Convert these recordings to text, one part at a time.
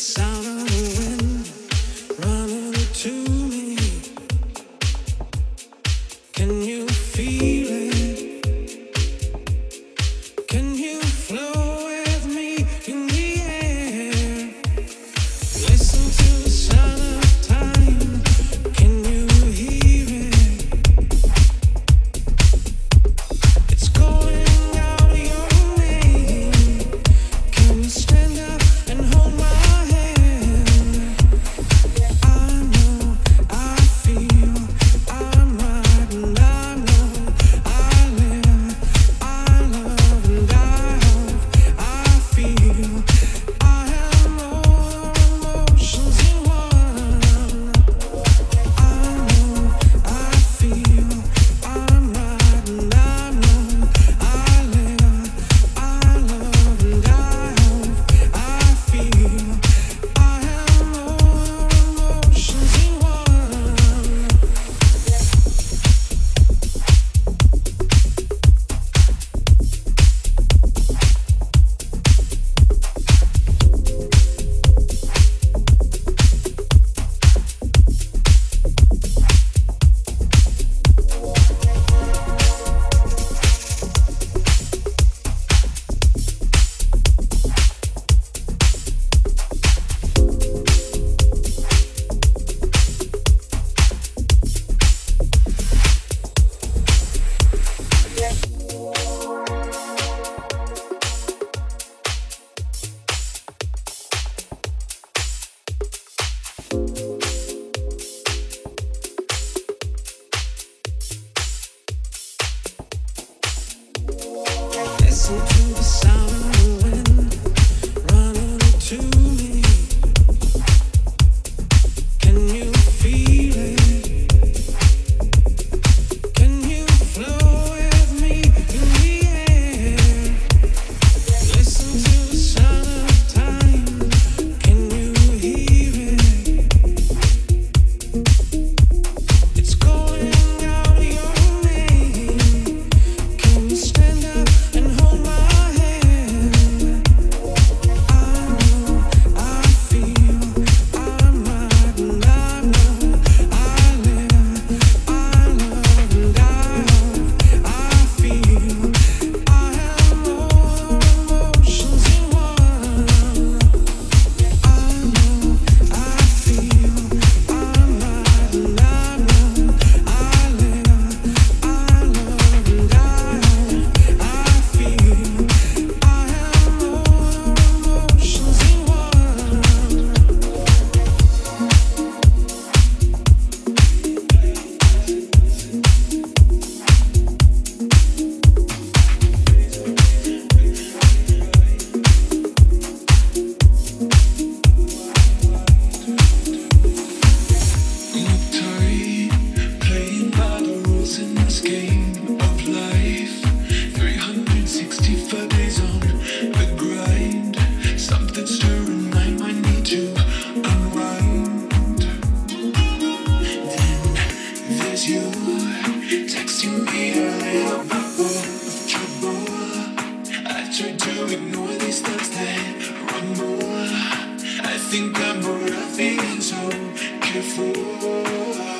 sound. try to ignore these thoughts that rumble. I think I'm rough being so careful.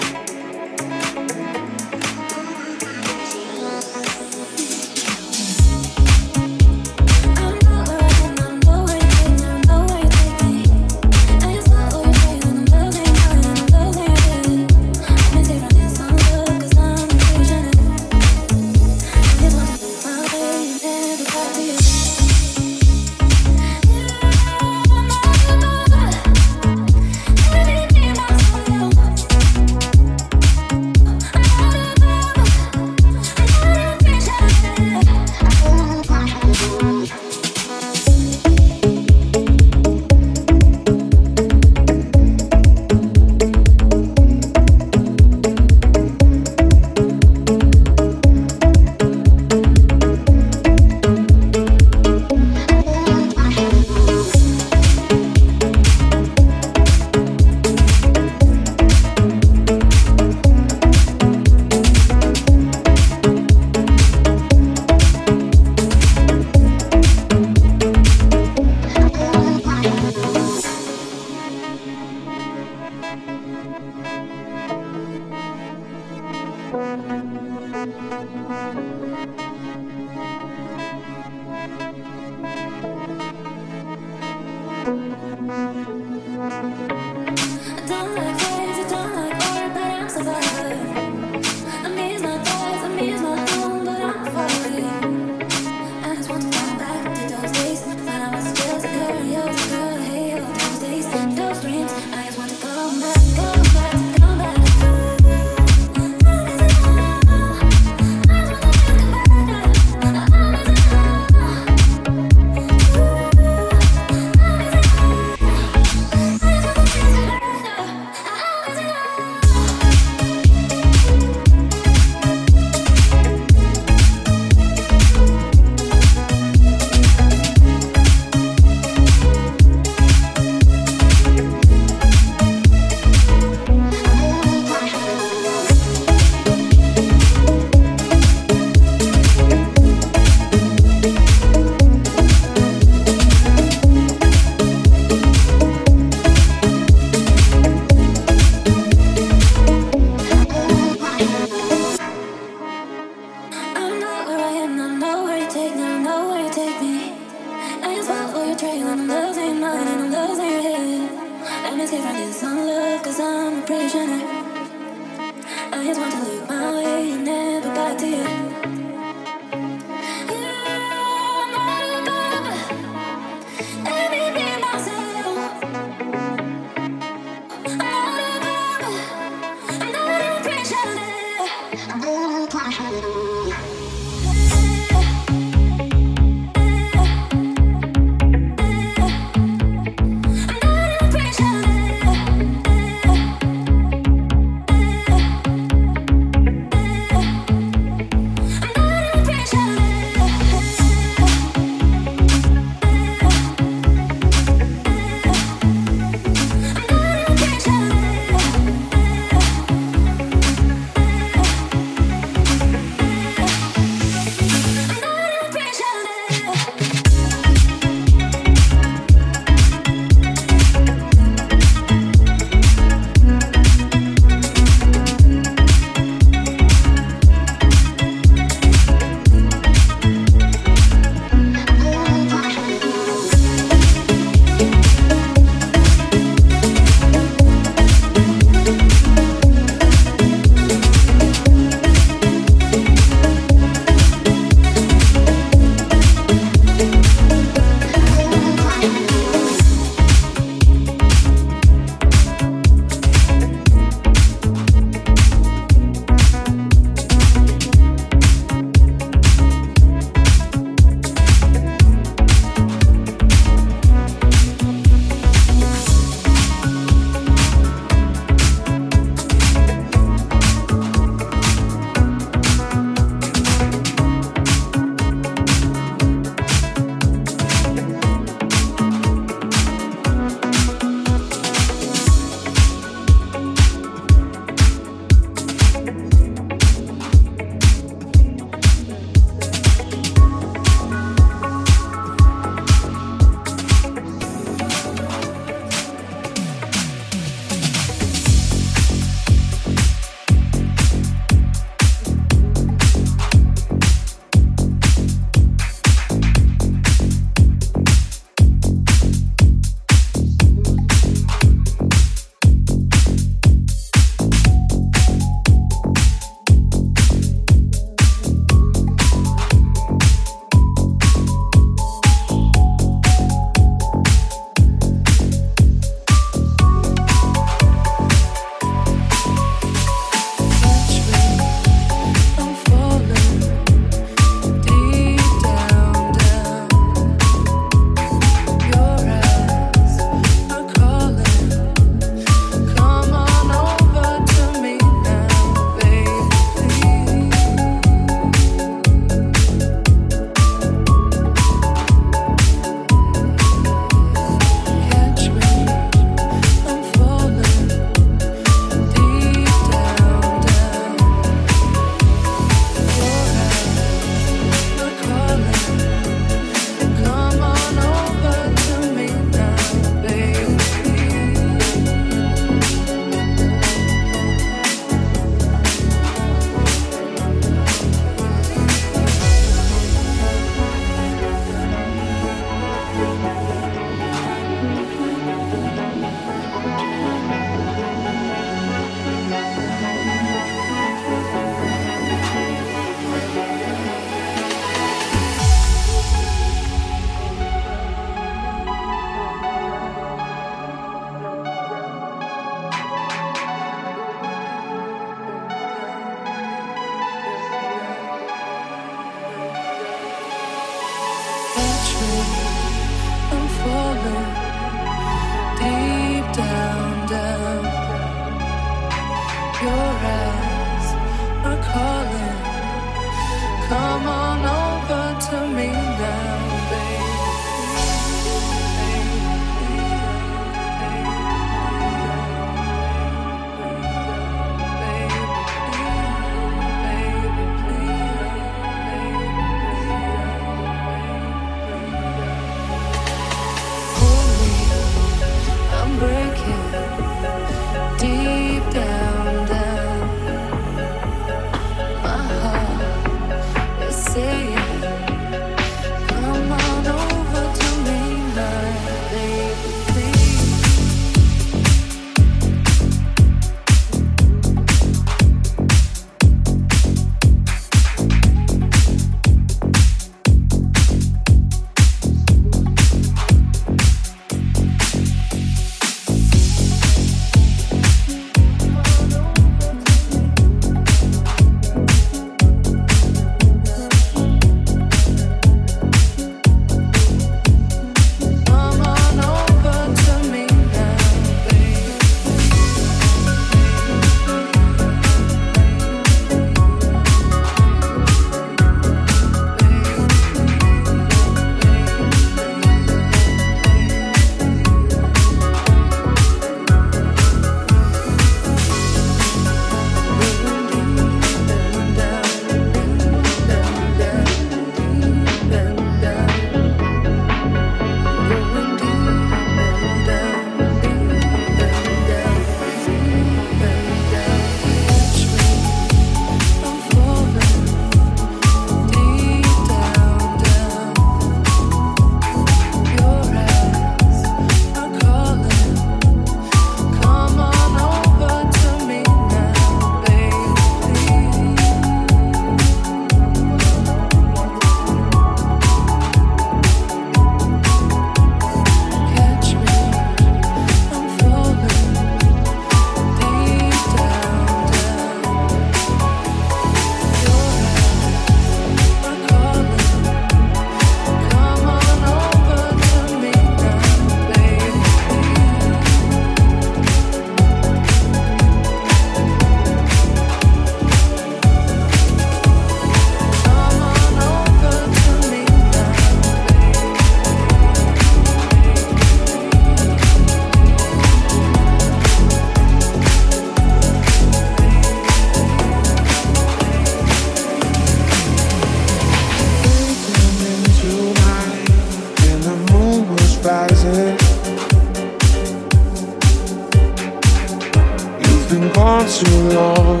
Too long,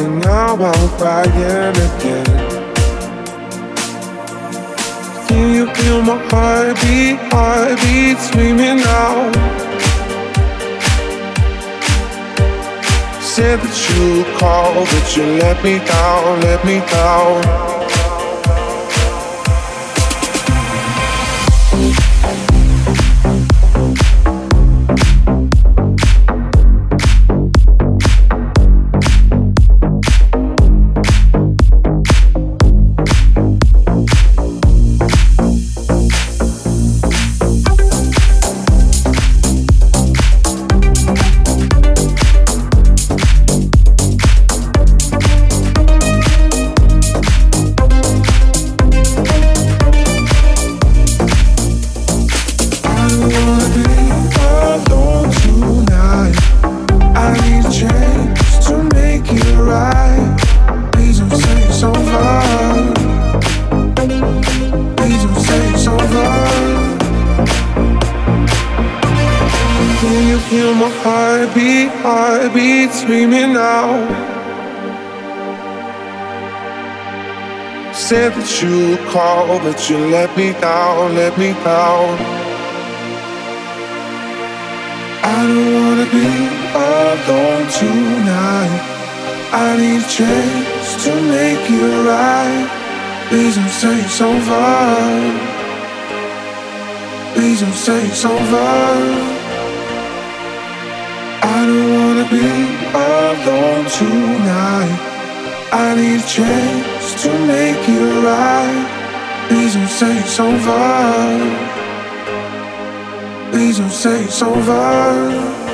and now I'm crying again. Can you feel my heartbeat, heartbeat screaming out? Said that you called, but you let me down, let me down. You let me down, let me down. I don't wanna be alone tonight. I need a chance to make it right. Please don't say it's over. Please don't say it's over. I don't wanna be alone tonight. I need a chance to make it right. Please don't say it's over. Please don't say it's over.